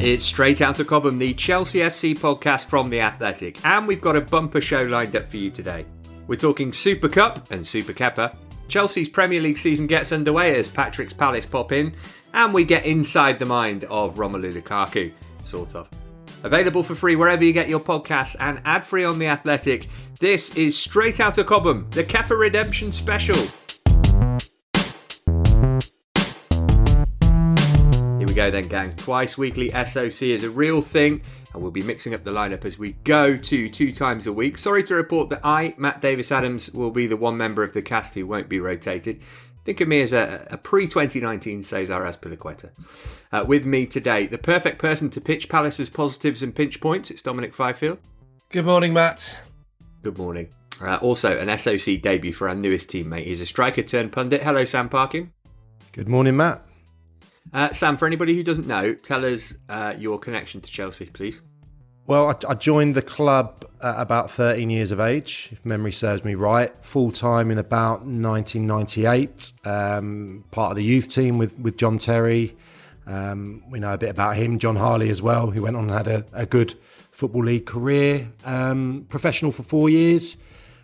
It's straight out of Cobham, the Chelsea FC podcast from The Athletic, and we've got a bumper show lined up for you today. We're talking Super Cup and Super Kepa. Chelsea's Premier League season gets underway as Patrick's Palace pop in, and we get inside the mind of Romelu Lukaku, sort of. Available for free wherever you get your podcasts and ad free on The Athletic. This is Straight Out of Cobham, the Kepa Redemption Special. Go then, gang. Twice weekly SOC is a real thing, and we'll be mixing up the lineup as we go to two times a week. Sorry to report that I, Matt Davis Adams, will be the one member of the cast who won't be rotated. Think of me as a, a pre 2019 Cesar Azpilicueta. Uh, with me today, the perfect person to pitch Palace's positives and pinch points. It's Dominic Fifield. Good morning, Matt. Good morning. Uh, also, an SOC debut for our newest teammate. He's a striker turned pundit. Hello, Sam Parkin. Good morning, Matt. Uh, Sam, for anybody who doesn't know, tell us uh, your connection to Chelsea, please. Well, I, I joined the club at about 13 years of age, if memory serves me right, full time in about 1998. Um, part of the youth team with, with John Terry. Um, we know a bit about him, Jon Harley as well, who went on and had a, a good Football League career. Um, professional for four years,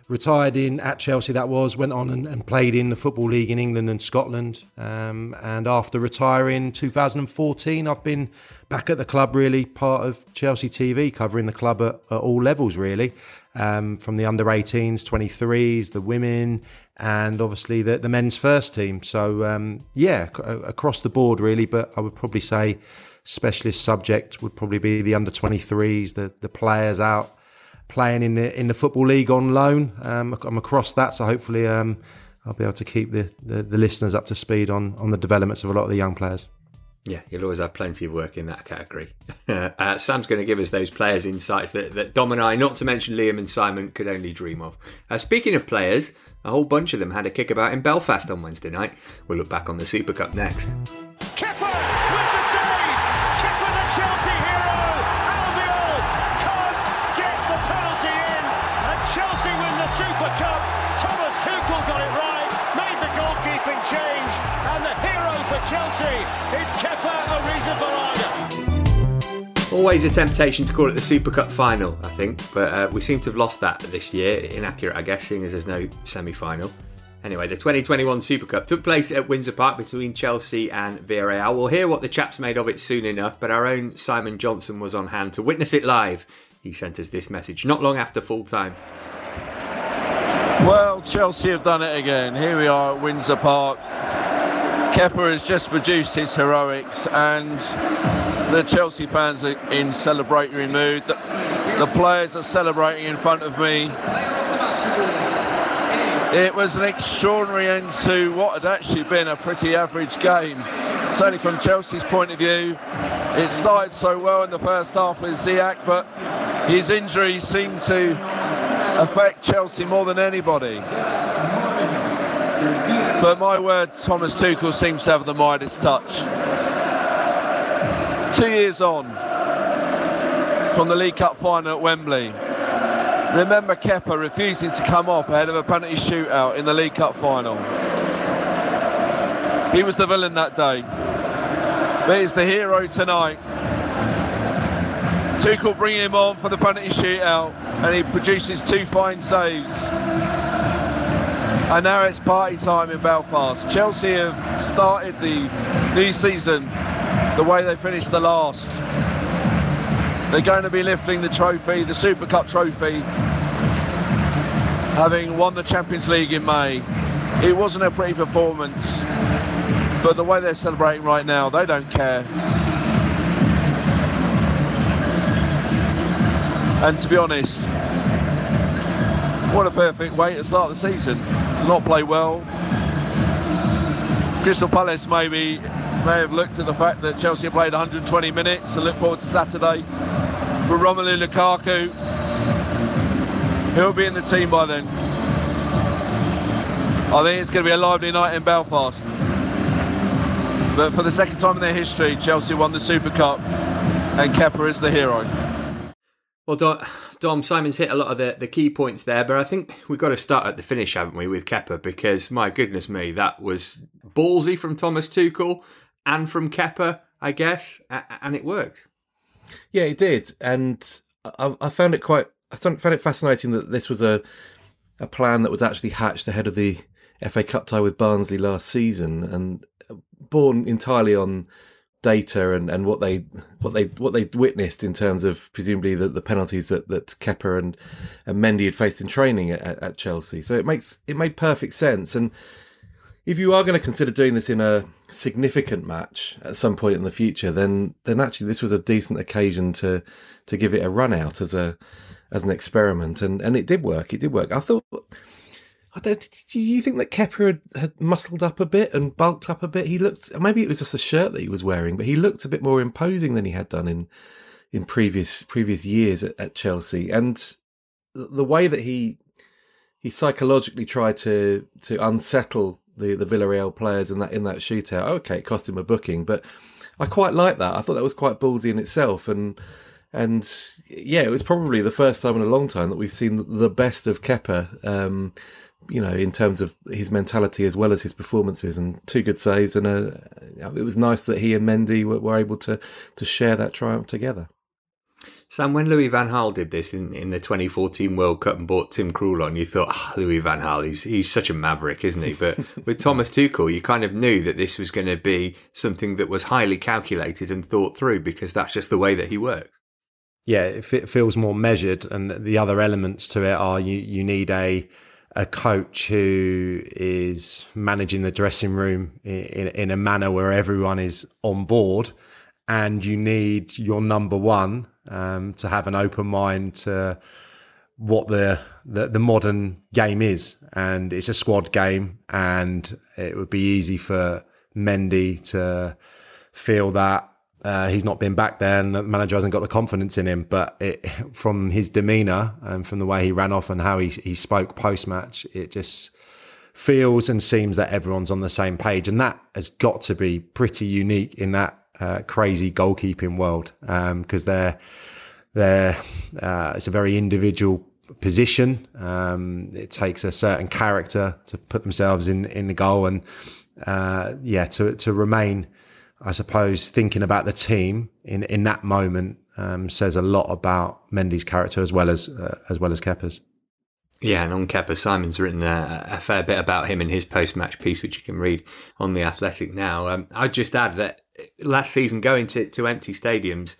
retired in at Chelsea, that was, went on and, and played in the Football League in England and Scotland. Um, and after retiring 2014, I've been back at the club, really, part of Chelsea TV, covering the club at, at all levels, really. Um, from the under 18s, 23s, the women, and obviously the, the men's first team. So, um, yeah, c- across the board, really. But I would probably say specialist subject would probably be the under 23s, the, the players out playing in the in the football league on loan. Um, I'm across that, so hopefully um, I'll be able to keep the, the, the listeners up to speed on on the developments of a lot of the young players. Yeah, you'll always have plenty of work in that category. uh, Sam's going to give us those players' insights that, that Dom and I, not to mention Liam and Simon, could only dream of. Uh, speaking of players, a whole bunch of them had a kickabout in Belfast on Wednesday night. We'll look back on the Super Cup next. Chelsea is Kepa Arrizabalaga. Always a temptation to call it the Super Cup final, I think, but uh, we seem to have lost that this year. Inaccurate, I guess, seeing as there's no semi final. Anyway, the 2021 Super Cup took place at Windsor Park between Chelsea and Villarreal. We'll hear what the chaps made of it soon enough, but our own Simon Johnson was on hand to witness it live. He sent us this message not long after full time. Well, Chelsea have done it again. Here we are at Windsor Park. Kepa has just produced his heroics, and the Chelsea fans are in celebratory mood. The, the players are celebrating in front of me. It was an extraordinary end to what had actually been a pretty average game. Certainly from Chelsea's point of view, it started so well in the first half with Ziyech, but his injuries seemed to affect Chelsea more than anybody. But my word, Thomas Tuchel seems to have the Midas touch. Two years on from the League Cup final at Wembley. Remember Kepa refusing to come off ahead of a penalty shootout in the League Cup final. He was the villain that day. But he's the hero tonight. Tuchel bringing him on for the penalty shootout and he produces two fine saves. And now it's party time in Belfast. Chelsea have started the new season the way they finished the last. They're going to be lifting the trophy, the Super Cup trophy, having won the Champions League in May. It wasn't a pretty performance, but the way they're celebrating right now, they don't care. And to be honest, what a perfect way to start the season. To not play well. Crystal Palace maybe may have looked at the fact that Chelsea played 120 minutes and look forward to Saturday. For Romelu Lukaku, he'll be in the team by then. I think it's going to be a lively night in Belfast. But for the second time in their history, Chelsea won the Super Cup and Kepa is the hero. Well, Dom, Dom, Simon's hit a lot of the, the key points there, but I think we've got to start at the finish, haven't we, with Kepa? Because, my goodness me, that was ballsy from Thomas Tuchel and from Kepa, I guess, and it worked. Yeah, it did. And I, I found it quite, I found it fascinating that this was a, a plan that was actually hatched ahead of the FA Cup tie with Barnsley last season and born entirely on data and, and what they what they what they witnessed in terms of presumably the, the penalties that that Kepa and, and Mendy had faced in training at, at Chelsea. So it makes it made perfect sense. And if you are going to consider doing this in a significant match at some point in the future, then then actually this was a decent occasion to to give it a run out as a as an experiment, and and it did work. It did work. I thought I don't. Do you think that Kepa had, had, muscled up a bit and bulked up a bit? He looked. Maybe it was just a shirt that he was wearing, but he looked a bit more imposing than he had done in in previous previous years at, at Chelsea. And the way that he he psychologically tried to to unsettle the the Villarreal players in that in that shootout. Okay, it cost him a booking, but I quite like that. I thought that was quite ballsy in itself, and and yeah, it was probably the first time in a long time that we've seen the best of Kepa. Um, you know, in terms of his mentality as well as his performances, and two good saves, and a, it was nice that he and Mendy were, were able to to share that triumph together. Sam, when Louis Van Gaal did this in, in the 2014 World Cup and brought Tim Krul on, you thought, oh, Louis Van Gaal, he's, he's such a maverick, isn't he? But with Thomas Tuchel, you kind of knew that this was going to be something that was highly calculated and thought through because that's just the way that he works. Yeah, it feels more measured, and the other elements to it are you, you need a a coach who is managing the dressing room in, in a manner where everyone is on board, and you need your number one um, to have an open mind to what the, the, the modern game is, and it's a squad game, and it would be easy for Mendy to feel that uh, he's not been back there, and the manager hasn't got the confidence in him. But it, from his demeanour and from the way he ran off and how he he spoke post match, it just feels and seems that everyone's on the same page, and that has got to be pretty unique in that uh, crazy goalkeeping world because um, they're they're uh, it's a very individual position. Um, it takes a certain character to put themselves in in the goal, and uh, yeah, to to remain I suppose thinking about the team in, in that moment um, says a lot about Mendy's character as well as uh, as well as Kepa's. Yeah, and on Kepa, Simon's written a, a, fair bit about him in his post-match piece, which you can read on the Athletic now. Um, I'd just add that last season, going to, to empty stadiums,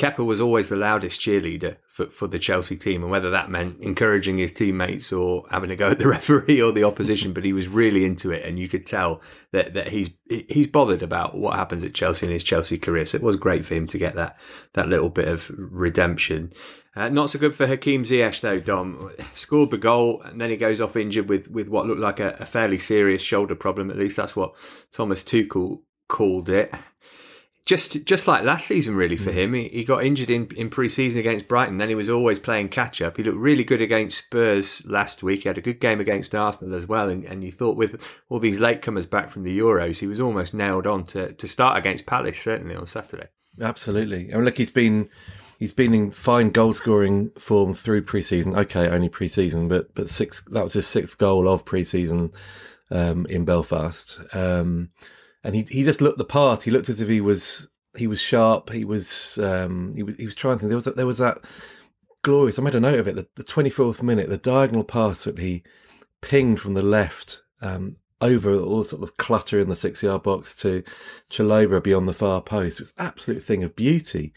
Kepa was always the loudest cheerleader for, for the Chelsea team, and whether that meant encouraging his teammates or having a go at the referee or the opposition, but he was really into it, and you could tell that, that he's he's bothered about what happens at Chelsea in his Chelsea career. So it was great for him to get that that little bit of redemption. Uh, not so good for Hakim Ziyech though. Dom scored the goal, and then he goes off injured with with what looked like a, a fairly serious shoulder problem. At least that's what Thomas Tuchel called it just just like last season, really for mm. him. He, he got injured in, in pre-season against Brighton. Then he was always playing catch up. He looked really good against Spurs last week. He had a good game against Arsenal as well. And, and you thought with all these latecomers back from the Euros, he was almost nailed on to to start against Palace certainly on Saturday. Absolutely. I mean, look, he's been he's been in fine goal scoring form through preseason. Okay, only preseason, but but six that was his sixth goal of preseason um, in Belfast. Um, and he he just looked the part. He looked as if he was he was sharp. He was um, he was he was trying to. There was there was that glorious. I made a note of it. The twenty fourth minute, the diagonal pass that he pinged from the left um, over all the sort of clutter in the six yard box to Chalobah beyond the far post. It was absolute thing of beauty.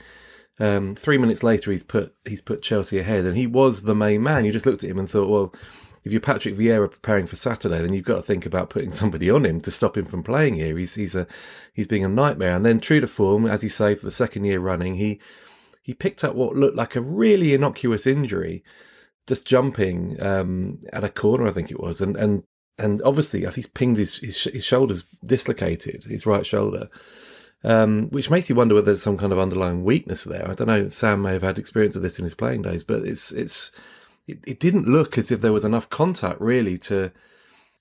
Um, three minutes later, he's put he's put Chelsea ahead, and he was the main man. You just looked at him and thought, well, if you're Patrick Vieira preparing for Saturday, then you've got to think about putting somebody on him to stop him from playing here. He's he's a he's being a nightmare. And then true to form, as you say, for the second year running, he he picked up what looked like a really innocuous injury, just jumping um, at a corner, I think it was, and and and obviously, I think he's pinged his his, his shoulders dislocated, his right shoulder. Um, which makes you wonder whether there's some kind of underlying weakness there. I don't know. Sam may have had experience of this in his playing days, but it's it's it, it didn't look as if there was enough contact really to,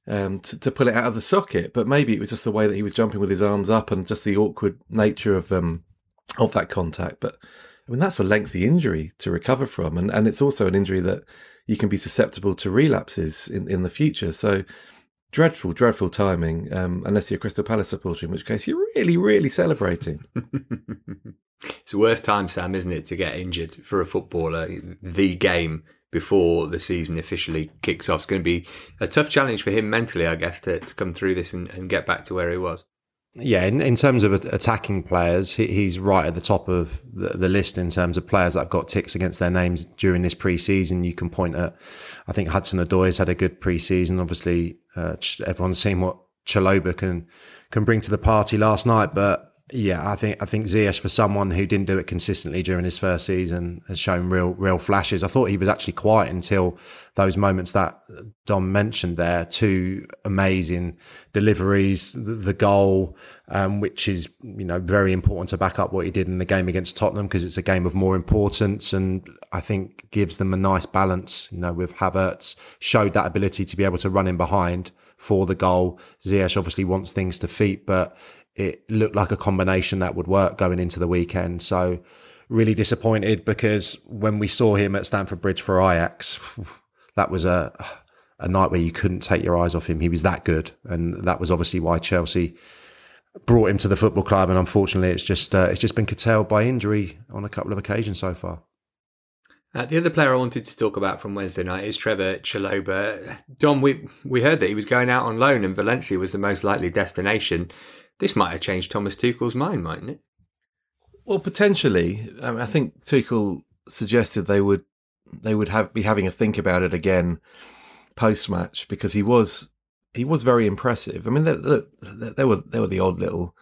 um, to to pull it out of the socket. But maybe it was just the way that he was jumping with his arms up and just the awkward nature of um of that contact. But I mean that's a lengthy injury to recover from, and and it's also an injury that you can be susceptible to relapses in in the future. So. Dreadful, dreadful timing, um, unless you're a Crystal Palace supporter, in which case you're really, really celebrating. it's the worst time, Sam, isn't it, to get injured for a footballer? The game before the season officially kicks off. It's going to be a tough challenge for him mentally, I guess, to, to come through this and, and get back to where he was. Yeah, in, in terms of attacking players, he, he's right at the top of the, the, list in terms of players that have got ticks against their names during this pre-season. You can point at, I think Hudson Odoi's had a good pre-season. Obviously, uh, everyone's seen what Chalobah can can bring to the party last night, but yeah, I think I think Ziyech for someone who didn't do it consistently during his first season has shown real real flashes. I thought he was actually quiet until those moments that Dom mentioned there. Two amazing deliveries, the, the goal, um, which is you know very important to back up what he did in the game against Tottenham because it's a game of more importance, and I think gives them a nice balance. You know, with Havertz showed that ability to be able to run in behind for the goal. Ziyech obviously wants things to feet, but it looked like a combination that would work going into the weekend. So really disappointed because when we saw him at Stamford Bridge for Ajax, that was a a night where you couldn't take your eyes off him. He was that good, and that was obviously why Chelsea brought him to the football club. And unfortunately, it's just uh, it's just been curtailed by injury on a couple of occasions so far. Uh, the other player I wanted to talk about from Wednesday night is Trevor Chalobah. Dom, we we heard that he was going out on loan, and Valencia was the most likely destination. This might have changed Thomas Tuchel's mind, mightn't it? Well, potentially. I, mean, I think Tuchel suggested they would they would have be having a think about it again post match because he was he was very impressive. I mean, there, there, were there were the odd little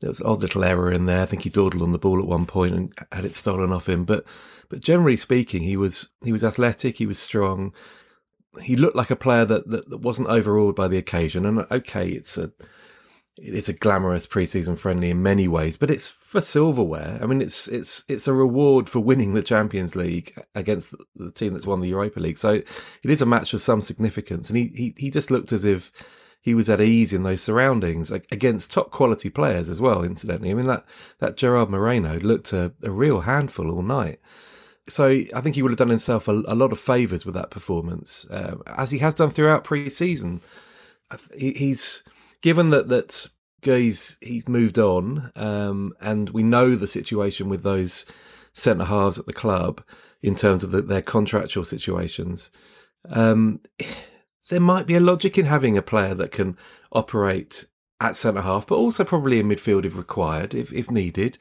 there was odd little error in there. I think he dawdled on the ball at one point and had it stolen off him. But but generally speaking, he was he was athletic. He was strong. He looked like a player that, that, that wasn't overawed by the occasion. And okay, it's a it is a glamorous preseason friendly in many ways, but it's for silverware. I mean, it's it's it's a reward for winning the Champions League against the team that's won the Europa League. So it is a match of some significance, and he he, he just looked as if he was at ease in those surroundings against top quality players as well. Incidentally, I mean that that Gerard Moreno looked a, a real handful all night. So I think he would have done himself a, a lot of favours with that performance, uh, as he has done throughout pre-season. He's given that that Guéhi's he's moved on, um, and we know the situation with those centre halves at the club in terms of the, their contractual situations. Um, there might be a logic in having a player that can operate at centre half, but also probably in midfield if required, if if needed,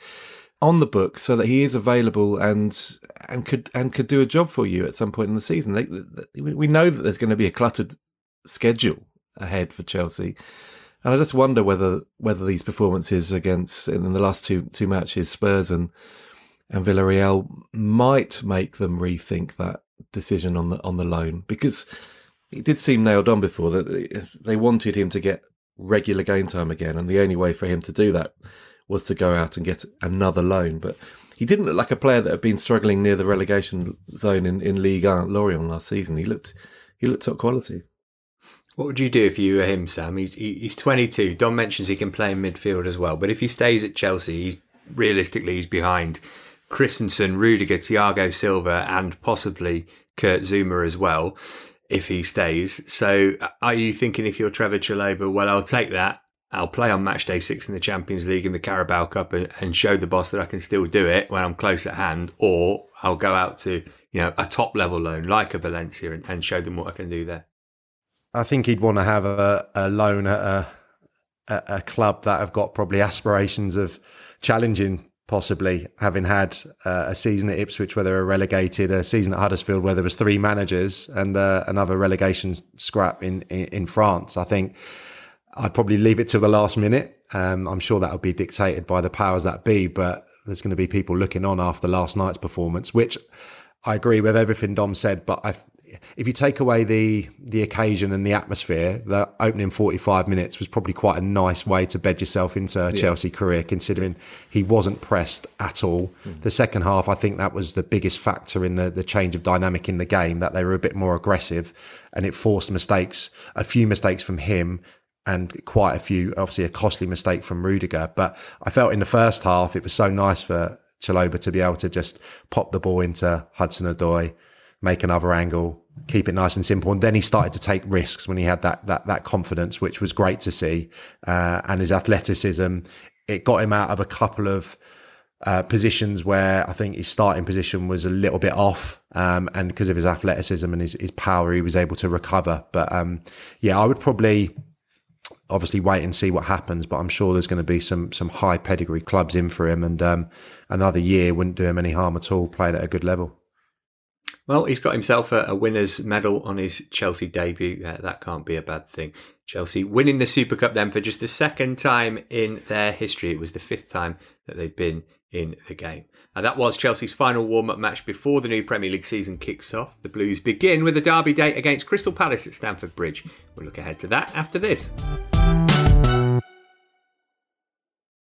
on the book, so that he is available and and could and could do a job for you at some point in the season. They, they, we know that there's going to be a cluttered schedule ahead for Chelsea. And I just wonder whether whether these performances against in the last two two matches, Spurs and and Villarreal, might make them rethink that decision on the on the loan because it did seem nailed on before that they wanted him to get regular game time again, and the only way for him to do that was to go out and get another loan. But he didn't look like a player that had been struggling near the relegation zone in, in Ligue 1 Lorient last season. He looked he looked top quality. What would you do if you were him, Sam? He, he, he's 22. Dom mentions he can play in midfield as well, but if he stays at Chelsea, he's realistically he's behind Christensen, Rudiger, Thiago Silva, and possibly Kurt Zouma as well if he stays. So uh, are you thinking if you're Trevor Chalobah, well, I'll take that. I'll play on match day six in the Champions League and the Carabao Cup and, and show the boss that I can still do it when I'm close at hand, or I'll go out to you know a top level loan like a Valencia and, and show them what I can do there. I think he'd want to have a, a loan at a, a, a club that have got probably aspirations of challenging possibly having had uh, a season at Ipswich where they were relegated, a season at Huddersfield where there was three managers, and uh, another relegation scrap in, in, in France. I think I'd probably leave it to the last minute. Um, I'm sure that'll be dictated by the powers that be, but there's going to be people looking on after last night's performance, which I agree with everything Dom said, but I if you take away the the occasion and the atmosphere, the opening 45 minutes was probably quite a nice way to bed yourself into a yeah. Chelsea career, considering he wasn't pressed at all. Mm. The second half, I think that was the biggest factor in the, the change of dynamic in the game, that they were a bit more aggressive and it forced mistakes, a few mistakes from him and quite a few, obviously a costly mistake from Rudiger. But I felt in the first half, it was so nice for Chalobah to be able to just pop the ball into Hudson Odoi, make another angle, keep it nice and simple. And then he started to take risks when he had that that that confidence, which was great to see. Uh, and his athleticism, it got him out of a couple of uh, positions where I think his starting position was a little bit off, um, and because of his athleticism and his, his power, he was able to recover. But um, yeah, I would probably obviously wait and see what happens. But I'm sure there's going to be some some high pedigree clubs in for him, and um, another year wouldn't do him any harm at all. Playing at a good level. Well, he's got himself a, a winner's medal on his Chelsea debut. Uh, that can't be a bad thing. Chelsea winning the Super Cup then for just the second time in their history. It was the fifth time that they've been in the game. And that was Chelsea's final warm up match before the new Premier League season kicks off. The Blues begin with a derby date against Crystal Palace at Stamford Bridge. We'll look ahead to that after this.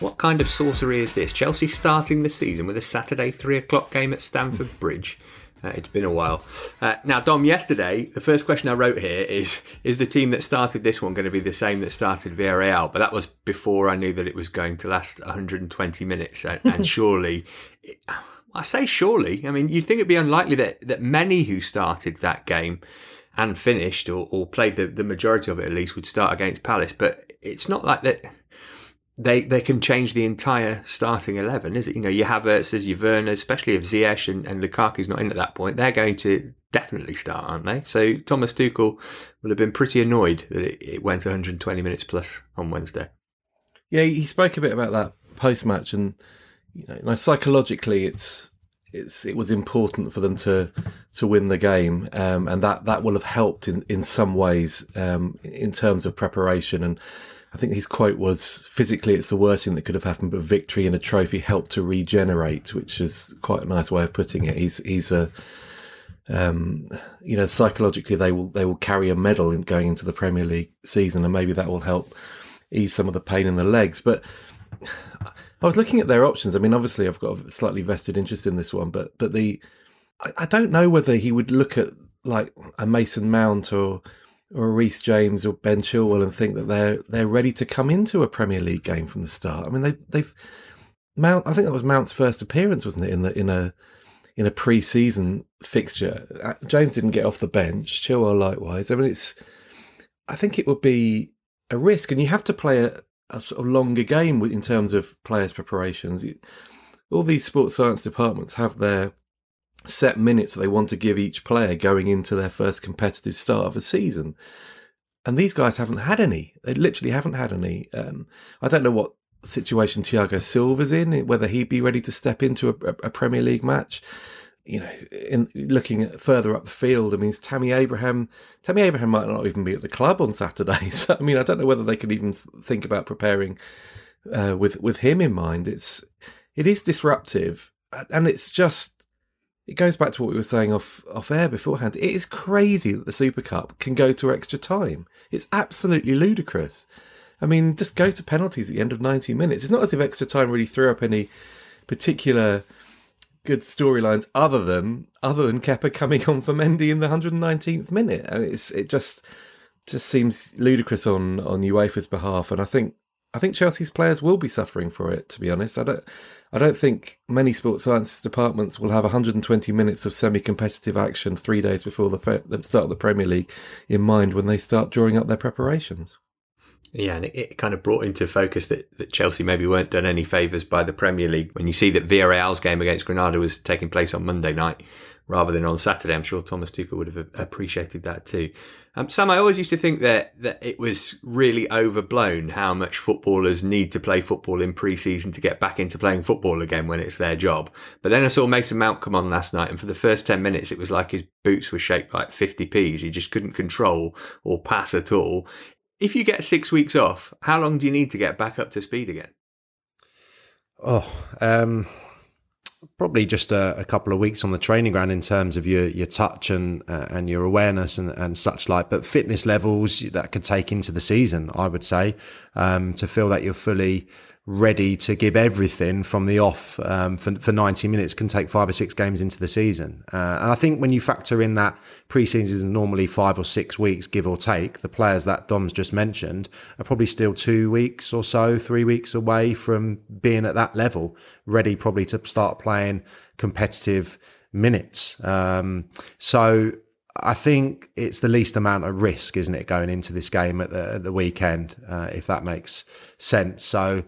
What kind of sorcery is this? Chelsea starting the season with a Saturday three o'clock game at Stamford Bridge. Uh, it's been a while. Uh, now, Dom, yesterday, the first question I wrote here is Is the team that started this one going to be the same that started Villarreal? But that was before I knew that it was going to last 120 minutes. And, and surely, I say surely, I mean, you'd think it'd be unlikely that, that many who started that game and finished or, or played the, the majority of it at least would start against Palace. But it's not like that they they can change the entire starting eleven, is it? You know, you have uh, says Werner, especially if Ziyech and, and Lukaku's not in at that point, they're going to definitely start, aren't they? So Thomas Tuchel will have been pretty annoyed that it, it went 120 minutes plus on Wednesday. Yeah, he spoke a bit about that post match, and you know, psychologically, it's it's it was important for them to to win the game, um, and that that will have helped in in some ways um, in terms of preparation and I think his quote was, physically, it's the worst thing that could have happened, but victory and a trophy help to regenerate, which is quite a nice way of putting it. He's, he's a, um, you know, psychologically, they will, they will carry a medal in going into the Premier League season, and maybe that will help ease some of the pain in the legs. But I was looking at their options. I mean, obviously, I've got a slightly vested interest in this one, but, but the, I, I don't know whether he would look at like a Mason Mount or, or Reece James or Ben Chilwell and think that they're they're ready to come into a Premier League game from the start. I mean, they they've Mount. I think that was Mount's first appearance, wasn't it? In the in a in a pre-season fixture, uh, James didn't get off the bench. Chilwell likewise. I mean, it's. I think it would be a risk, and you have to play a, a sort of longer game in terms of players' preparations. All these sports science departments have their set minutes they want to give each player going into their first competitive start of a season. And these guys haven't had any. They literally haven't had any. Um, I don't know what situation Thiago Silva's in, whether he'd be ready to step into a, a Premier League match. You know, in looking further up the field, I mean, Tammy Abraham. Tammy Abraham might not even be at the club on Saturday. So, I mean, I don't know whether they can even think about preparing uh, with with him in mind. It's it is disruptive, and it's just it goes back to what we were saying off off air beforehand. It is crazy that the Super Cup can go to extra time. It's absolutely ludicrous. I mean, just go to penalties at the end of 90 minutes. It's not as if extra time really threw up any particular good storylines other than other than Kepa coming on for Mendy in the 119th minute. I mean, it's it just just seems ludicrous on on UEFA's behalf, and I think I think Chelsea's players will be suffering for it. To be honest, I don't I don't think many sports science departments will have 120 minutes of semi-competitive action three days before the, the start of the Premier League in mind when they start drawing up their preparations. Yeah, and it, it, kind of brought into focus that, that Chelsea maybe weren't done any favours by the Premier League. When you see that Villarreal's game against Granada was taking place on Monday night rather than on Saturday, I'm sure Thomas Tuchel would have appreciated that too. Um, Sam, I always used to think that that it was really overblown how much footballers need to play football in pre-season to get back into playing football again when it's their job. But then I saw Mason Mount come on last night, and for the first ten minutes, it was like his boots were shaped like 50p's. He just couldn't control or pass at all. If you get six weeks off, how long do you need to get back up to speed again? Oh, um, probably just a, a, couple of weeks on the training ground in terms of your your touch and uh, and your awareness and, and such like. But fitness levels that could take into the season, I would say, um, to feel that you're fully ready to give everything from the off um, for, for 90 minutes can take five or six games into the season. Uh, and I think when you factor in that pre-season is normally five or six weeks, give or take, the players that Dom's just mentioned are probably still two weeks or so, three weeks away from being at that level, ready probably to start playing competitive minutes. Um, so I think it's the least amount of risk, isn't it, going into this game at the, at the weekend, uh, if that makes sense. So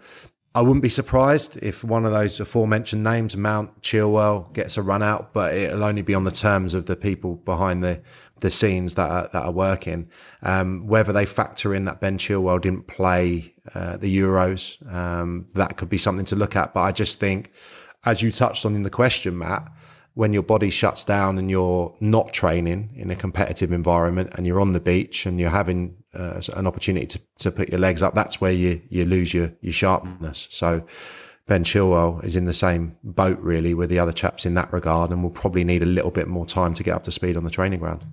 I wouldn't be surprised if one of those aforementioned names, Mount Chilwell, gets a run out, but it'll only be on the terms of the people behind the the scenes that are, that are working. Um, whether they factor in that Ben Chilwell didn't play uh, the Euros, um, that could be something to look at. But I just think, as you touched on in the question, Matt, when your body shuts down and you're not training in a competitive environment and you're on the beach and you're having uh, an opportunity to, to put your legs up, that's where you, you lose your, your sharpness. So Ben Chilwell is in the same boat really with the other chaps in that regard and will probably need a little bit more time to get up to speed on the training ground.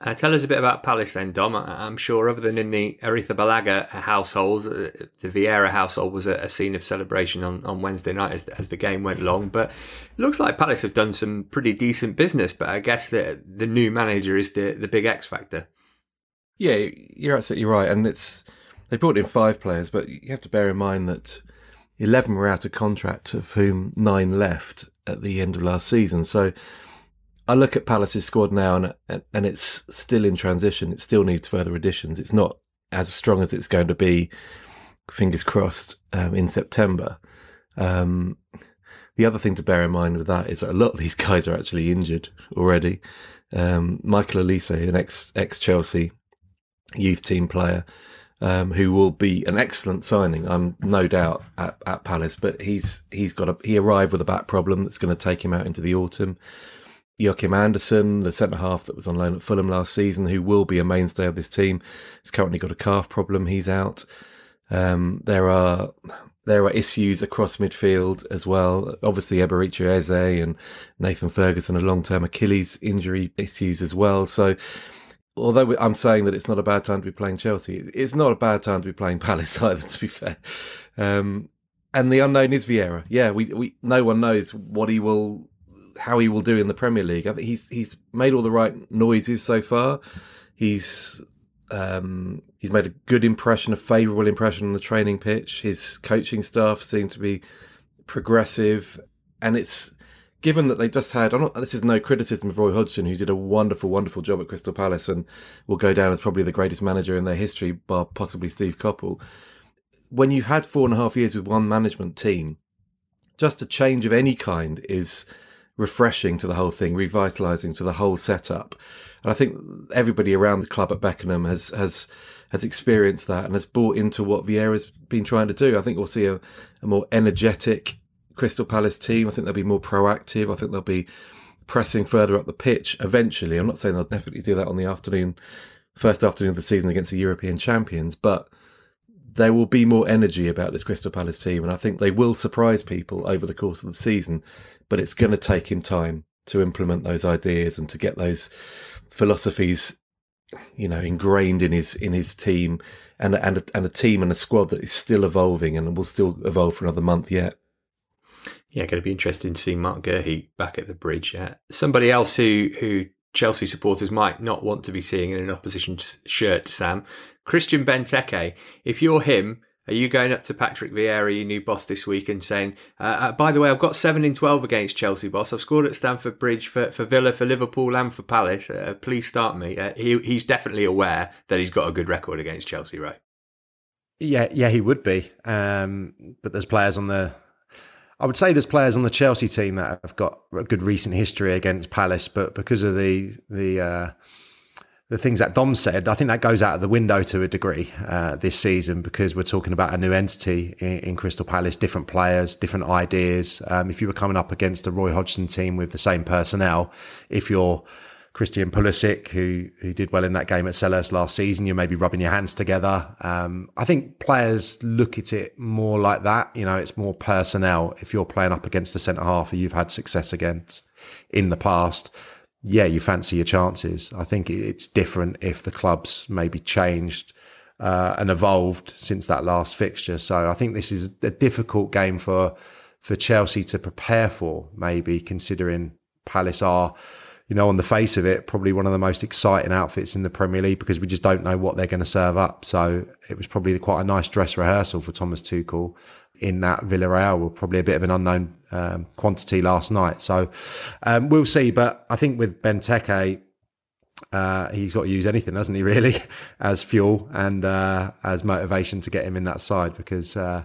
Uh, tell us a bit about Palace then, Dom. I'm sure, other than in the Arrizabalaga household, uh, the Vieira household was a, scene of celebration on, on Wednesday night as, as the game went long. But it looks like Palace have done some pretty decent business. But I guess the the new manager is the, the big X factor. Yeah, you're absolutely right. And it's they brought in five players, but you have to bear in mind that 11 were out of contract, of whom nine left at the end of last season. So I look at Palace's squad now, and and it's still in transition. It still needs further additions. It's not as strong as it's going to be. Fingers crossed um, in September. Um, the other thing to bear in mind with that is that a lot of these guys are actually injured already. Um, Michael Olise, an ex ex Chelsea youth team player, um, who will be an excellent signing. I'm no doubt at, at Palace, but he's he's got a he arrived with a back problem that's going to take him out into the autumn. Joachim Andersen, the centre half that was on loan at Fulham last season, who will be a mainstay of this team, has currently got a calf problem. He's out. Um, there are there are issues across midfield as well. Obviously, Eberechi Eze and Nathan Ferguson are long term Achilles injury issues as well. So, although I'm saying that it's not a bad time to be playing Chelsea, it's not a bad time to be playing Palace either. To be fair, um, and the unknown is Vieira. Yeah, we we no one knows what he will how he will do in the Premier League. I think he's he's made all the right noises so far. He's um, he's made a good impression, a favourable impression on the training pitch. His coaching staff seem to be progressive, and it's given that they just had. Not, this is no criticism of Roy Hodgson, who did a wonderful, wonderful job at Crystal Palace and will go down as probably the greatest manager in their history, bar possibly Steve Coppell. When you've had four and a half years with one management team, just a change of any kind is refreshing to the whole thing, revitalising to the whole setup. And I think everybody around the club at Beckenham has has has experienced that and has bought into what Vieira's been trying to do. I think we'll see a, a more energetic Crystal Palace team. I think they'll be more proactive. I think they'll be pressing further up the pitch eventually. I'm not saying they'll definitely do that on the afternoon, first afternoon of the season against the European champions, but there will be more energy about this Crystal Palace team, and I think they will surprise people over the course of the season. But it's going to take him time to implement those ideas and to get those philosophies, you know, ingrained in his in his team, and and a, and a team and a squad that is still evolving and will still evolve for another month yet. Yeah, going to be interesting to see Marc Guéhi back at the bridge. Yeah. Somebody else who who Chelsea supporters might not want to be seeing in an opposition shirt, Sam, Christian Benteke. If you're him, are you going up to Patrick Vieira, your new boss, this week and saying, uh, uh, by the way, I've got 7 in 12 against Chelsea, boss. I've scored at Stamford Bridge for, for Villa, for Liverpool, and for Palace. Uh, please start me. Uh, he, he's definitely aware that he's got a good record against Chelsea, right? Yeah, yeah, he would be. Um, but there's players on the. I would say there's players on the Chelsea team that have got a good recent history against Palace, but because of the the uh, the things that Dom said, I think that goes out of the window to a degree uh, this season because we're talking about a new entity in, in Crystal Palace, different players, different ideas. Um, if you were coming up against the Roy Hodgson team with the same personnel, if you're Christian Pulisic, who who did well in that game at Selhurst last season, you're maybe rubbing your hands together. Um, I think players look at it more like that. You know, it's more personnel. If you're playing up against the centre half who you've had success against in the past yeah, you fancy your chances. I think it's different if the club's maybe changed uh, and evolved since that last fixture. So I think this is a difficult game for for Chelsea to prepare for. Maybe considering Palace are, you know, on the face of it, probably one of the most exciting outfits in the Premier League because we just don't know what they're going to serve up. So it was probably quite a nice dress rehearsal for Thomas Tuchel in that Villarreal were probably a bit of an unknown um, quantity last night. So um, we'll see. But I think with Benteke, uh, he's got to use anything, hasn't he, really, as fuel and uh, as motivation to get him in that side because uh,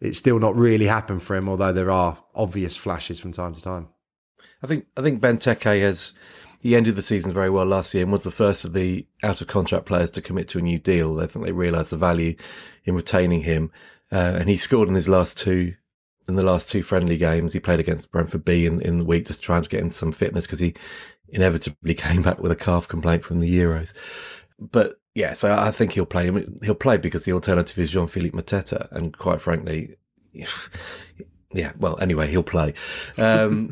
it's still not really happened for him, although there are obvious flashes from time to time. I think I think Benteke has he ended the season very well last year and was the first of the out of contract players to commit to a new deal. I think they realised the value in retaining him. Uh, and he scored in his last two in the last two friendly games. He played against Brentford B in, in the week, just trying to get in some fitness because he inevitably came back with a calf complaint from the Euros. But yeah, so I think he'll play. I mean, he'll play because the alternative is Jean-Philippe Mateta, and quite frankly, yeah. Well, anyway, he'll play. Um,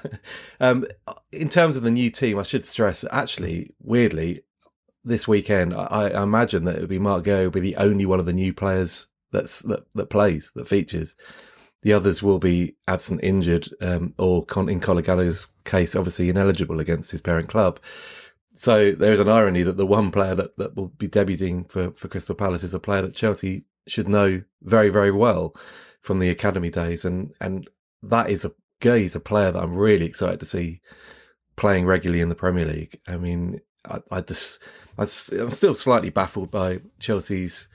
um, in terms of the new team, I should stress actually, weirdly, this weekend, I, I imagine that it would be Marc Guéhi will be the only one of the new players that's that that plays that features. The others will be absent, injured, um, or con- in Conor Gallagher's case, obviously ineligible against his parent club. So there is an irony that the one player that, that will be debuting for, for Crystal Palace is a player that Chelsea should know very, very well from the academy days. And, and that is a he's a player that I'm really excited to see playing regularly in the Premier League. I mean, I, I just, I, I'm still slightly baffled by Chelsea's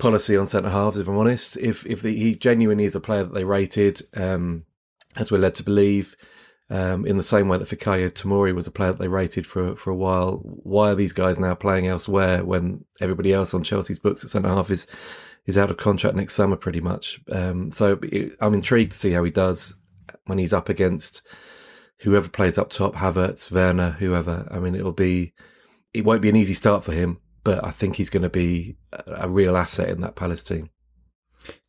policy on centre halves. If I'm honest, if if the, he genuinely is a player that they rated, um, as we're led to believe, um, in the same way that Fikayo Tomori was a player that they rated for for a while, why are these guys now playing elsewhere when everybody else on Chelsea's books at centre half is is out of contract next summer, pretty much? Um, so I'm intrigued to see how he does when he's up against whoever plays up top, Havertz, Werner, whoever. I mean, it'll be it won't be an easy start for him but I think he's going to be a real asset in that Palace team.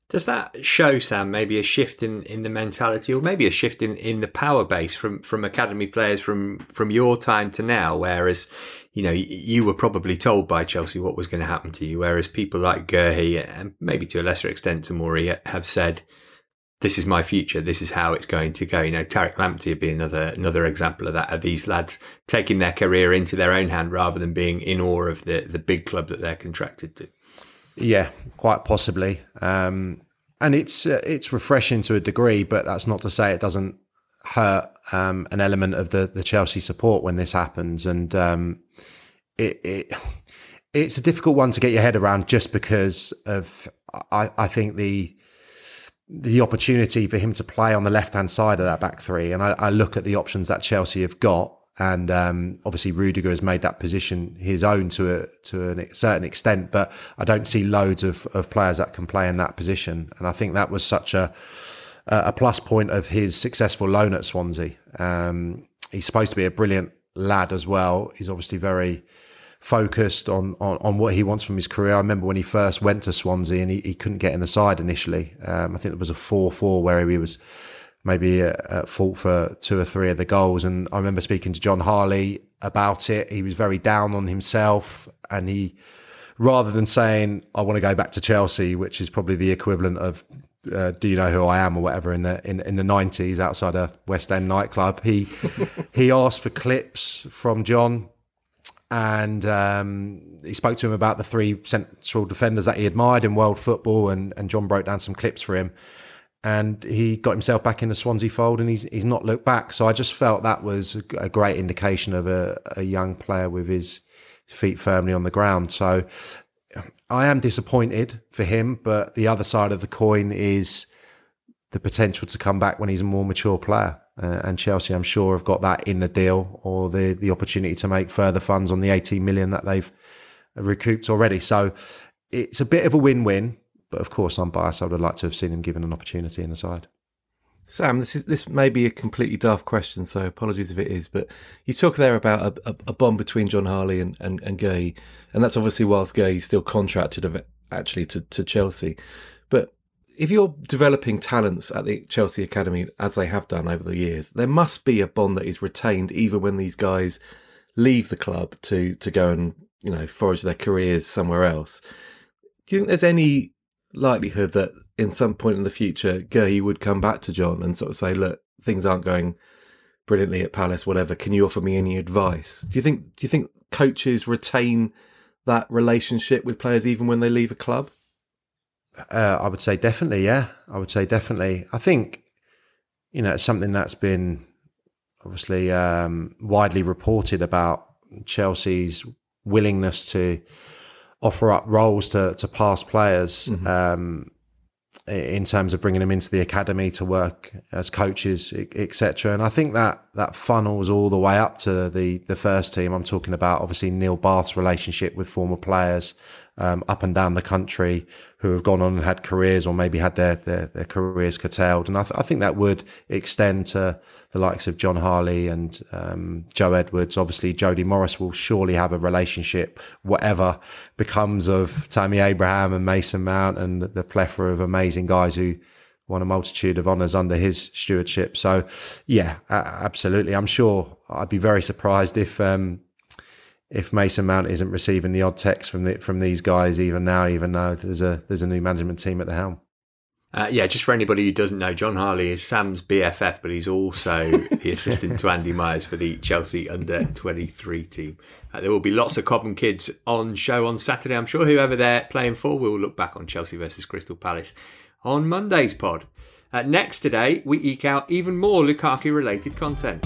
Does that show, Sam, maybe a shift in, in the mentality or maybe a shift in, in the power base from, from academy players from, from your time to now? Whereas, you know, you were probably told by Chelsea what was going to happen to you, whereas people like Guéhi and maybe to a lesser extent Tomori have said, this is my future. This is how it's going to go. You know, Tariq Lamptey would be another another example of that. Of these lads taking their career into their own hand rather than being in awe of the the big club that they're contracted to. Yeah, quite possibly. Um, and it's uh, it's refreshing to a degree, but that's not to say it doesn't hurt um, an element of the the Chelsea support when this happens. And um, it, it it's a difficult one to get your head around just because of I, I think the the opportunity for him to play on the left hand side of that back three. And I, I look at the options that Chelsea have got. And um, obviously, Rudiger has made that position his own to a to a certain extent, but I don't see loads of, of players that can play in that position. And I think that was such a a plus point of his successful loan at Swansea. Um, he's supposed to be a brilliant lad as well. He's obviously very focused on, on, on what he wants from his career. I remember when he first went to Swansea and he, he couldn't get in the side initially. Um, I think it was a 4 4 where he was maybe at, fault for two or three of the goals. And I remember speaking to Jon Harley about it. He was very down on himself and he, rather than saying, I want to go back to Chelsea, which is probably the equivalent of uh, do you know who I am or whatever in the in, in the nineties outside a West End nightclub. He he asked for clips from Jon, and um, he spoke to him about the three central defenders that he admired in world football, and and Jon broke down some clips for him, and he got himself back in the Swansea fold, and he's he's not looked back. So I just felt that was a great indication of a, a young player with his feet firmly on the ground. So I am disappointed for him, but the other side of the coin is the potential to come back when he's a more mature player. Uh, and Chelsea, I'm sure, have got that in the deal or the the opportunity to make further funds on the 18 million that they've recouped already. So it's a bit of a win-win. But of course, I'm biased. I would have liked to have seen him given an opportunity in the side. Sam, this is this may be a completely daft question, so apologies if it is. But you talk there about a, a, a bond between Jon Harley and and, and Guéhi, and that's obviously whilst Guéhi's still contracted actually to, to Chelsea. If you're developing talents at the Chelsea Academy as they have done over the years, there must be a bond that is retained even when these guys leave the club to to go and you know forage their careers somewhere else. Do you think there's any likelihood that in some point in the future, Guéhi would come back to Jon and sort of say, "Look, things aren't going brilliantly at Palace. Whatever. Can you offer me any advice?" Do you think? Do you think coaches retain that relationship with players even when they leave a club? Uh, I would say definitely. Yeah, I would say definitely. I think you know it's something that's been obviously um, widely reported about Chelsea's willingness to offer up roles to to past players. Mm-hmm. Um, in terms of bringing them into the academy to work as coaches, etc. And I think that that funnels all the way up to the the first team. I'm talking about obviously Neil Bath's relationship with former players um, up and down the country who have gone on and had careers or maybe had their their, their careers curtailed. And I, th- I think that would extend to the likes of Jon Harley and um, Joe Edwards. Obviously, Jody Morris will surely have a relationship, whatever becomes of Tammy Abraham and Mason Mount and the plethora of amazing guys who won a multitude of honours under his stewardship. So, yeah, absolutely. I'm sure I'd be very surprised if um, if Mason Mount isn't receiving the odd text from the, from these guys even now, even though there's a there's a new management team at the helm. Uh, yeah, just for anybody who doesn't know, Jon Harley is Sam's BFF, but he's also the assistant to Andy Myers for the Chelsea under 23 team. Uh, there will be lots of Cobham kids on show on Saturday. I'm sure whoever they're playing for will look back on Chelsea versus Crystal Palace on Monday's pod. Uh, next today, we eke out even more Lukaku related content.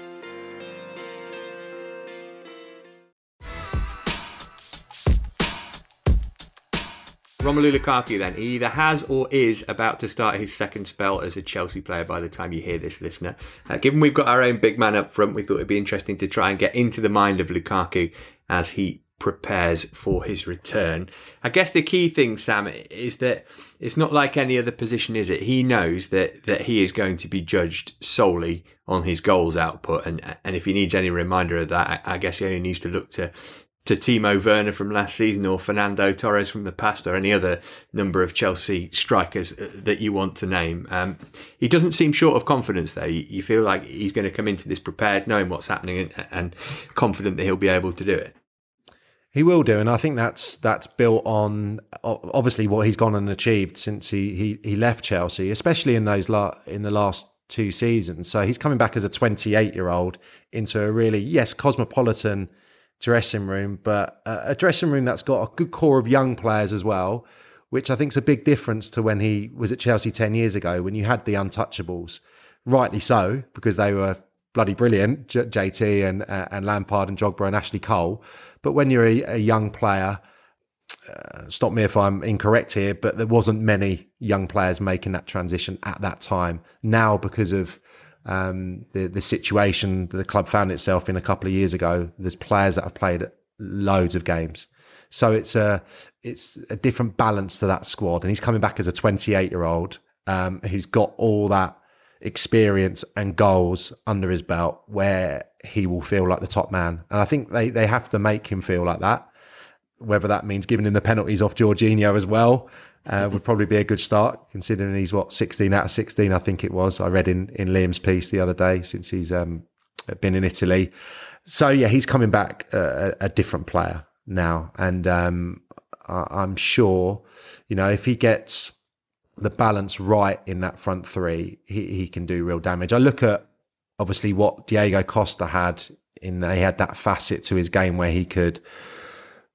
Romelu Lukaku then he either has or is about to start his second spell as a Chelsea player by the time you hear this, listener. Uh, given we've got our own big man up front, we thought it'd be interesting to try and get into the mind of Lukaku as he prepares for his return. I guess the key thing, Sam, is that it's not like any other position, is it? He knows that that he is going to be judged solely on his goals output, and and if he needs any reminder of that, I guess he only needs to look to to Timo Werner from last season or Fernando Torres from the past or any other number of Chelsea strikers uh, that you want to name. Um, he doesn't seem short of confidence though. You, you, feel like he's going to come into this prepared, knowing what's happening and, and confident that he'll be able to do it. He will do, and I think that's that's built on obviously what he's gone and achieved since he he, he left Chelsea, especially in those la- in the last two seasons. So he's coming back as a 28 year old into a really yes cosmopolitan dressing room, but a dressing room that's got a good core of young players as well, which I think is a big difference to when he was at Chelsea 10 years ago when you had the untouchables. Rightly so, because they were bloody brilliant, J- JT and uh, and Lampard and Drogba and Ashley Cole. But when you're a, a young player, uh, stop me if I'm incorrect here, but there wasn't many young players making that transition at that time. Now, because of um, the the situation that the club found itself in a couple of years ago. There's players that have played loads of games, so it's a it's a different balance to that squad. And he's coming back as a 28 year old um, who's got all that experience and goals under his belt, where he will feel like the top man. And I think they they have to make him feel like that. Whether that means giving him the penalties off Jorginho as well, uh, would probably be a good start, considering he's what 16 out of 16, I think it was. I read in, in Liam's piece the other day since he's um, been in Italy. So, yeah, he's coming back a, a different player now. And um, I, am sure, you know, if he gets the balance right in that front three, he, he can do real damage. I look at obviously what Diego Costa had in, he had that facet to his game where he could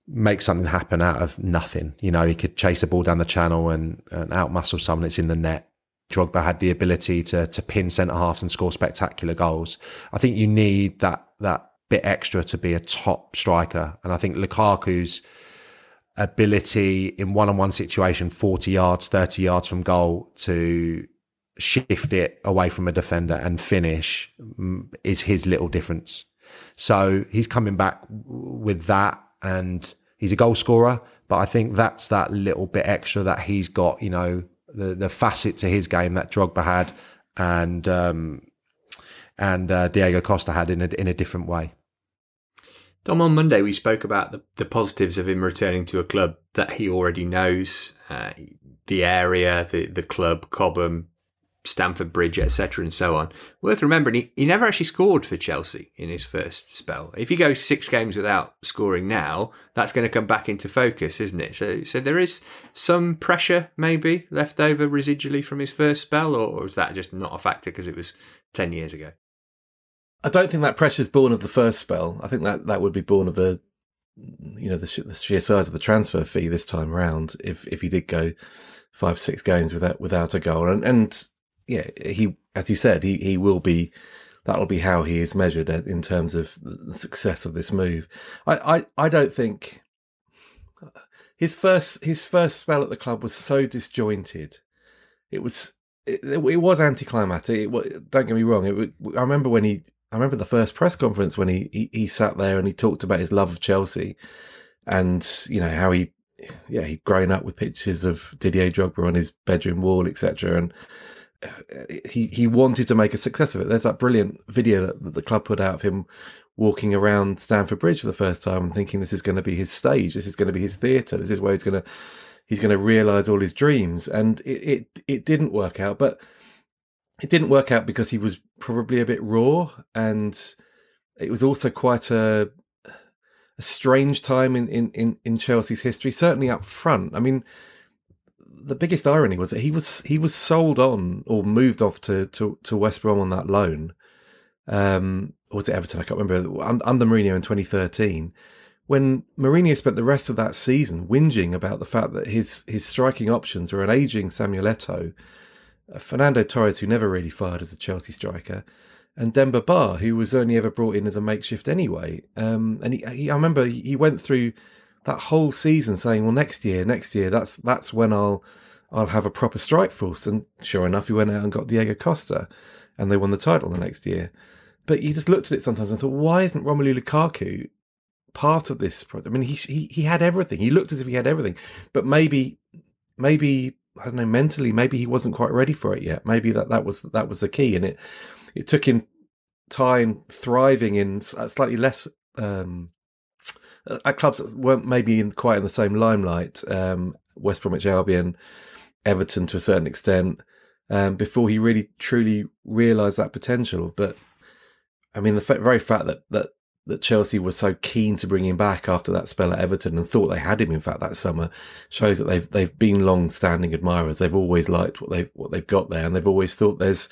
make something happen out of nothing. You know, he could chase a ball down the channel and, and outmuscle someone that's in the net. Drogba had the ability to to pin centre halves and score spectacular goals. I think you need that that bit extra to be a top striker, and I think Lukaku's ability in one on one situation, forty yards, thirty yards from goal, to shift it away from a defender and finish mm, is his little difference. So he's coming back with that and he's a goal scorer. But I think that's that little bit extra that he's got, you know, the the facet to his game that Drogba had and um, and uh, Diego Costa had in a in a different way. Dom, on Monday we spoke about the, the positives of him returning to a club that he already knows, uh, the area, the the club, Cobham, Stamford Bridge, etc., and so on. Worth remembering, he, he never actually scored for Chelsea in his first spell. If he goes six games without scoring now, that's going to come back into focus, isn't it? So, so there is some pressure maybe left over residually from his first spell, or, or is that just not a factor because it was ten years ago? I don't think that pressure is born of the first spell. I think that that would be born of the, you know, the, the sheer size of the transfer fee this time round. If if he did go five six games without without a goal, and and yeah, he, as you said, he, he will be, that'll be how he is measured uh, in terms of the success of this move. I, I, I don't think his first, his first spell at the club was so disjointed. It was, it, it was anticlimactic. It, don't get me wrong. It, I remember when he, I remember the first press conference when he, he, he sat there and he talked about his love of Chelsea and, you know, how he, yeah, he'd grown up with pictures of Didier Drogba on his bedroom wall, etc. And he he wanted to make a success of it. There's that brilliant video that, the club put out of him walking around Stamford Bridge for the first time and thinking this is going to be his stage, this is going to be his theatre, this is where he's going to he's going to realize all his dreams. And it, it it didn't work out, but it didn't work out because he was probably a bit raw, and it was also quite a a strange time in, in, in, in Chelsea's history, certainly up front. I mean, the biggest irony was that he was he was sold on or moved off to to, to West Brom on that loan. Um, or was it Everton? I can't remember. Under Mourinho in 2013, when Mourinho spent the rest of that season whinging about the fact that his his striking options were an aging Samuel Eto'o, Fernando Torres, who never really fired as a Chelsea striker, and Demba Ba, who was only ever brought in as a makeshift anyway. Um, and he, he, I remember he went through that whole season saying, "Well, next year, next year, that's that's when I'll I'll have a proper strike force." And sure enough, he went out and got Diego Costa, and they won the title the next year. But you just looked at it sometimes and thought, why isn't Romelu Lukaku part of this project. I mean, he, he he had everything. He looked as if he had everything, but maybe maybe I don't know mentally, maybe he wasn't quite ready for it yet. Maybe that that was that was the key, and it it took him time thriving in slightly less um, at clubs that weren't maybe in, quite in the same limelight. Um, West Bromwich Albion, Everton to a certain extent, um, before he really truly realised that potential. But I mean, the very fact that that that Chelsea was so keen to bring him back after that spell at Everton and thought they had him in fact that summer shows that they've they've been long standing admirers. They've always liked what they've what they've got there and they've always thought there's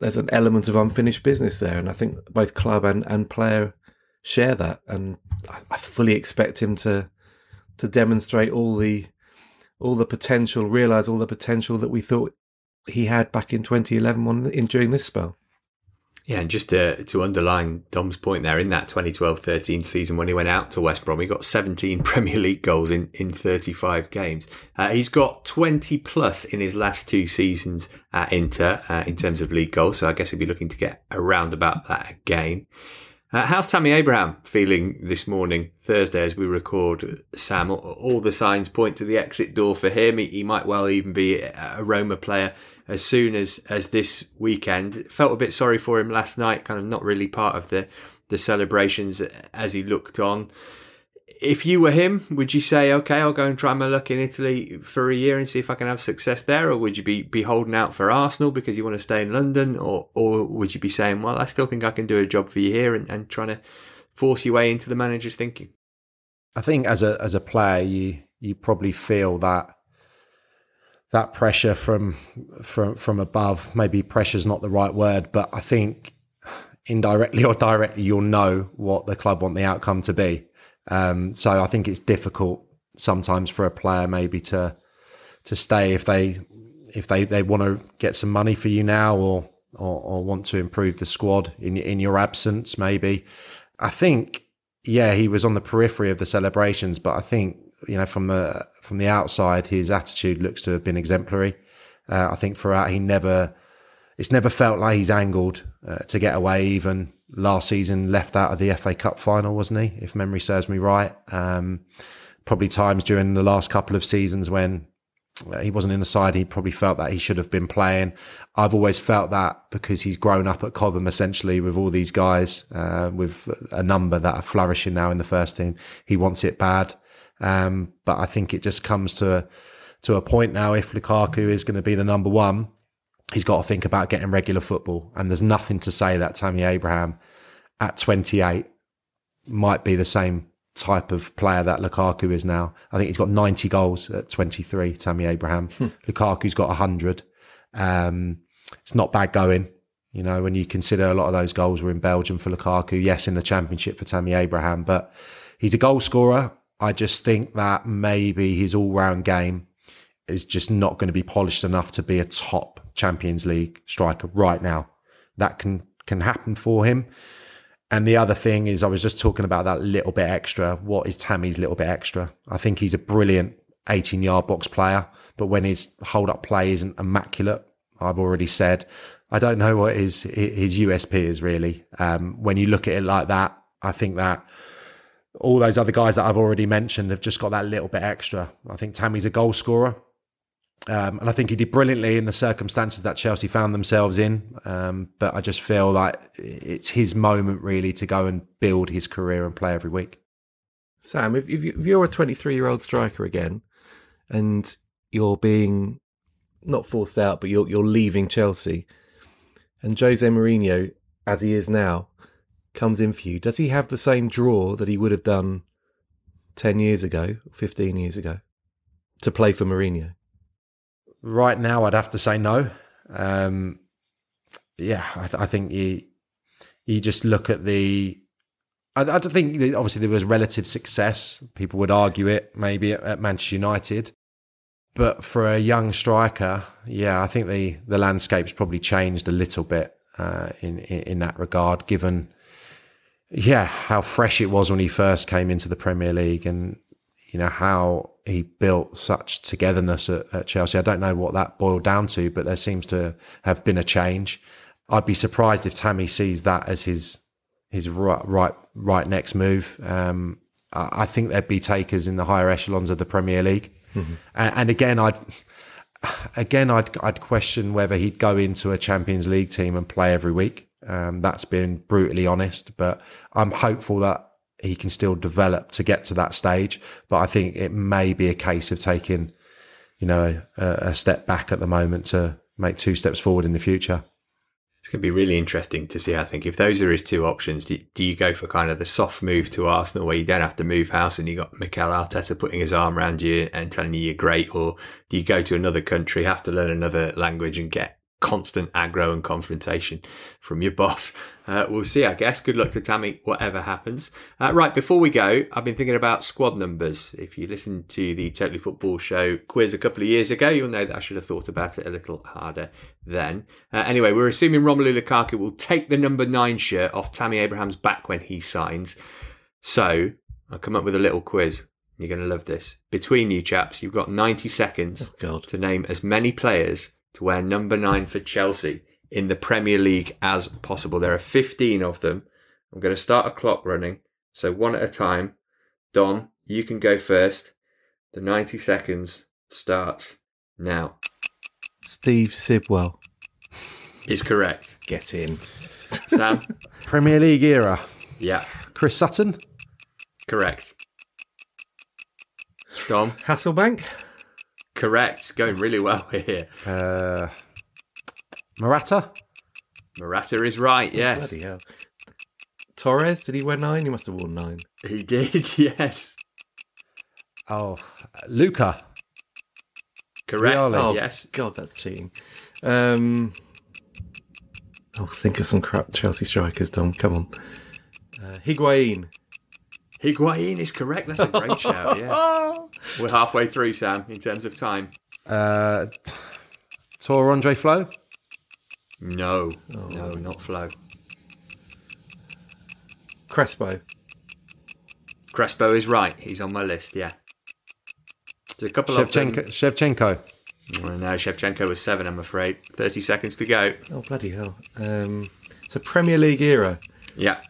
there's an element of unfinished business there. And I think both club and, and player share that. And I, fully expect him to to demonstrate all the all the potential, realise all the potential that we thought he had back in 2011 in during this spell. Yeah, and just to, to underline Dom's point there, in that 2012-13 season when he went out to West Brom, he got 17 Premier League goals in, in 35 games. Uh, he's got 20 plus in his last two seasons at Inter uh, in terms of league goals, so I guess he'll be looking to get around about that again. Uh, how's Tammy Abraham feeling this morning, Thursday, as we record? Sam, all the signs point to the exit door for him. He, he might well even be a Roma player as soon as as this weekend. Felt a bit sorry for him last night, kind of not really part of the the celebrations as he looked on. If you were him, would you say, okay, I'll go and try my luck in Italy for a year and see if I can have success there? Or would you be, be holding out for Arsenal because you want to stay in London? Or, or would you be saying, well, I still think I can do a job for you here and, and trying to force your way into the manager's thinking? I think as a, as a player, you, you probably feel that that pressure from from from above. Maybe pressure is not the right word, but I think indirectly or directly, you'll know what the club want the outcome to be. Um, so I think it's difficult sometimes for a player maybe to to stay if they if they, they want to get some money for you now or, or, or want to improve the squad in in your absence maybe. I think yeah he was on the periphery of the celebrations, but I think you know, from the from the outside, his attitude looks to have been exemplary. Uh, I think throughout, he never it's never felt like he's angled uh, to get away. Even last season, left out of the FA Cup final, wasn't he? If memory serves me right. Um, probably times during the last couple of seasons when uh, he wasn't in the side, he probably felt that he should have been playing. I've always felt that because he's grown up at Cobham essentially with all these guys, uh, with a number that are flourishing now in the first team. He wants it bad. Um, but I think it just comes to to a point now. If Lukaku is going to be the number one, he's got to think about getting regular football. And there's nothing to say that Tammy Abraham at 28 might be the same type of player that Lukaku is now. I think he's got 90 goals at 23, Tammy Abraham. Hmm. Lukaku's got 100. Um, it's not bad going. You know, when you consider a lot of those goals were in Belgium for Lukaku, yes, in the championship for Tammy Abraham, but he's a goal scorer. I just think that maybe his all round game is just not going to be polished enough to be a top Champions League striker right now. That can can happen for him. And the other thing is, I was just talking about that little bit extra. What is Tammy's little bit extra? I think he's a brilliant 18 yard box player, but when his hold up play isn't immaculate, I've already said, I don't know what his his USP is really. Um, when you look at it like that, I think that all those other guys that I've already mentioned have just got that little bit extra. I think Tammy's a goal scorer. Um, and I think he did brilliantly in the circumstances that Chelsea found themselves in. Um, but I just feel like it's his moment really to go and build his career and play every week. Sam, if, if you're a 23 year old striker again and you're being not forced out, but you're, you're leaving Chelsea and Jose Mourinho, as he is now, comes in for you, does he have the same draw that he would have done 10 years ago, 15 years ago, to play for Mourinho? Right now, I'd have to say no. Um, yeah, I, th- I, think you you just look at the. I, I think obviously there was relative success. People would argue it maybe at, at Manchester United, but for a young striker, yeah, I think the the landscape's probably changed a little bit uh, in, in in that regard. Given yeah, how fresh it was when he first came into the Premier League and, you know, how he built such togetherness at, at, Chelsea. I don't know what that boiled down to, but there seems to have been a change. I'd be surprised if Tammy sees that as his his right right right next move. Um, I, I think there'd be takers in the higher echelons of the Premier League, and, and again, I'd again I'd I'd question whether he'd go into a Champions League team and play every week. Um, that's been brutally honest, but I'm hopeful that he can still develop to get to that stage. But I think it may be a case of taking, you know, a, a step back at the moment to make two steps forward in the future. It's going to be really interesting to see. I think if those are his two options, do, do you go for kind of the soft move to Arsenal where you don't have to move house and you got Mikel Arteta putting his arm around you and telling you you're great, or do you go to another country, have to learn another language and get constant aggro and confrontation from your boss. Uh, we'll see, I guess. Good luck to Tammy, whatever happens. Uh, right, before we go, I've been thinking about squad numbers. If you listened to the Totally Football Show quiz a couple of years ago, you'll know that I should have thought about it a little harder then. Uh, anyway, we're assuming Romelu Lukaku will take the number nine shirt off Tammy Abraham's back when he signs. So I'll come up with a little quiz. You're going to love this. Between you chaps, you've got 90 seconds to name as many players to wear number nine for Chelsea in the Premier League as possible. There are 15 of them. I'm going to start a clock running. So one at a time. Dom, you can go first. The 90 seconds starts now. Steve Sidwell. Is correct. Get in. Sam? Premier League era. Yeah. Chris Sutton. Correct. Dom? Hasselbaink. Correct. Going really well here. Uh, Morata. Morata is right, yes. Bloody hell. Torres, did he wear nine? He must have worn nine. He did, yes. Oh, Luca. Correct, Oh, yes. God, that's cheating. Um, oh, think of some crap Chelsea strikers, Dom. Come on. Uh, Higuain. Higuain is correct. That's a great shout, yeah. We're halfway through, Sam, in terms of time. Uh, Tore André Flo. No, no, not Flo. Crespo. Crespo is right. He's on my list, yeah. There's a couple of them. Shevchenko. Shevchenko. Oh, no, Shevchenko was seven, I'm afraid. 30 seconds to go. Oh, bloody hell. Um, it's a Premier League era. Yeah.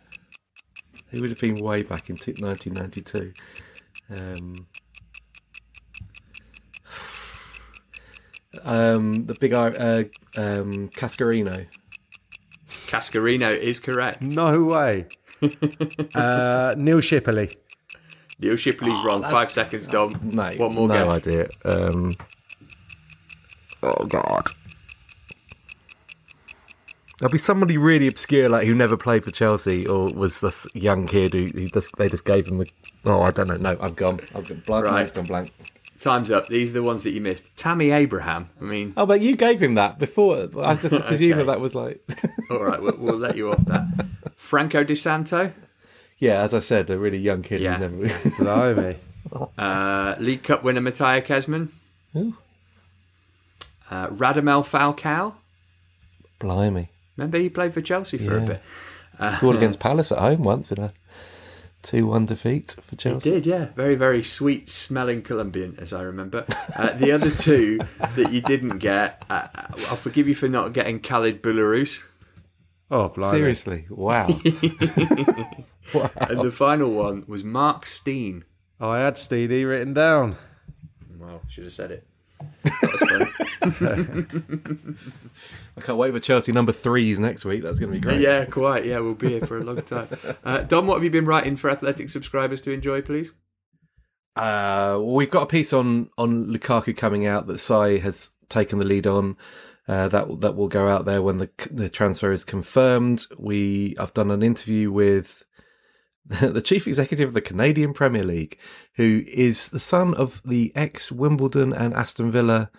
He would have been way back in t- 1992. Um, um, the big Ir- uh, um, Cascarino. Cascarino is correct. No way. uh, Neil Shipley. Neil Shipley's wrong. Five seconds, Dom. No, One more no guess. idea. Um, oh God. There'll be somebody really obscure, like who never played for Chelsea, or was this young kid who, who just, they just gave him the. Oh, I don't know. No, I've gone. I've gone blank. Right. Mine's gone blank. Time's up. These are the ones that you missed. Tammy Abraham. I mean, Oh, but you gave him that before. I just presume Okay. that that was like. all right, we'll, we'll let you off that. Franco Di Santo, yeah, as I said, a really young kid Yeah. who never. Blimey. uh, League Cup winner Mateja Kezman, Who? uh, Radamel Falcao. Blimey. Remember he played for Chelsea for a Yeah. bit. Scored against Palace at home once in a 2 1 defeat for He Chelsea. did, yeah. Very, very sweet smelling Colombian, as I remember. Uh, the other two that you didn't get, uh, I'll forgive you for not getting Khalid Boulahrouz. Oh, blimey. Seriously, wow. And the final one was Mark Stein. Oh, I had Steedy written down. Well, should have said it. That was funny. I can't wait for Chelsea number threes next week. That's going to be great. yeah, quite. Yeah, we'll be here for a long time. Uh, Dom, what have you been writing for Athletic subscribers to enjoy, please? Uh, well, we've got a piece on on Lukaku coming out that Sai has taken the lead on. Uh, that that will go out there when the the transfer is confirmed. We I've done an interview with the chief executive of the Canadian Premier League, who is the son of the ex Wimbledon and Aston Villa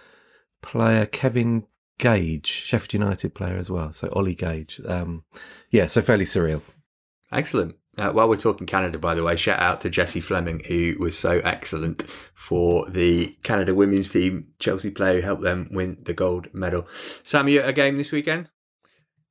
player Kevin Gage, Sheffield United player as well. So Ollie Gage. Um, yeah, so fairly surreal. Excellent. Uh, while we're talking Canada, by the way, shout out to Jessie Fleming, who was so excellent for the Canada women's team, Chelsea player who helped them win the gold medal. Sam, you at a game this weekend?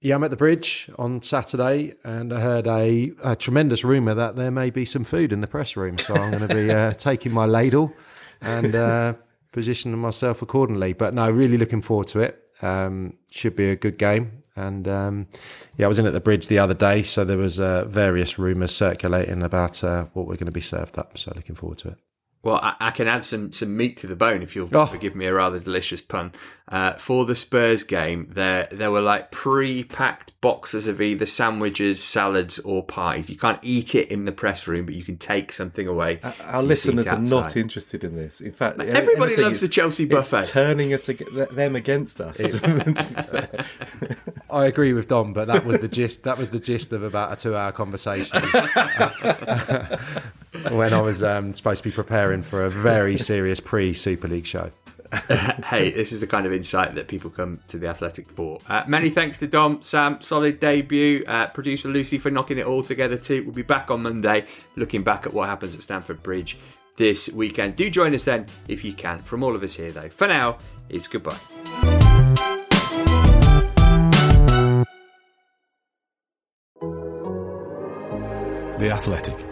Yeah, I'm at the bridge on Saturday, and I heard a, a tremendous rumour that there may be some food in the press room. So I'm going to be uh, taking my ladle and uh, positioning myself accordingly. But no, really looking forward to it. Um, should be a good game. And um, yeah, I was in at the bridge the other day, so there was uh, various rumours circulating about uh, what we're going to be served up. So looking forward to it. Well, I, I, can add some, some meat to the bone if you'll Oh. forgive me a rather delicious pun. Uh, for the Spurs game, there there were like pre-packed boxes of either sandwiches, salads, or pies. You can't eat it in the press room, but you can take something away. Our to listeners are not interested in this. In fact, everybody loves is- the Chelsea it's buffet. turning us ag- them against us. I agree with Don, but that was the gist. That was the gist of about a two-hour conversation when I was um, supposed to be preparing for a very serious pre-Super League show. hey, this is the kind of insight that people come to the Athletic for. Uh, many thanks to Dom, Sam, solid debut. Uh, producer Lucy for knocking it all together too. We'll be back on Monday, looking back at what happens at Stamford Bridge this weekend. Do join us then if you can. From all of us here, though, for now, it's goodbye. The Athletic.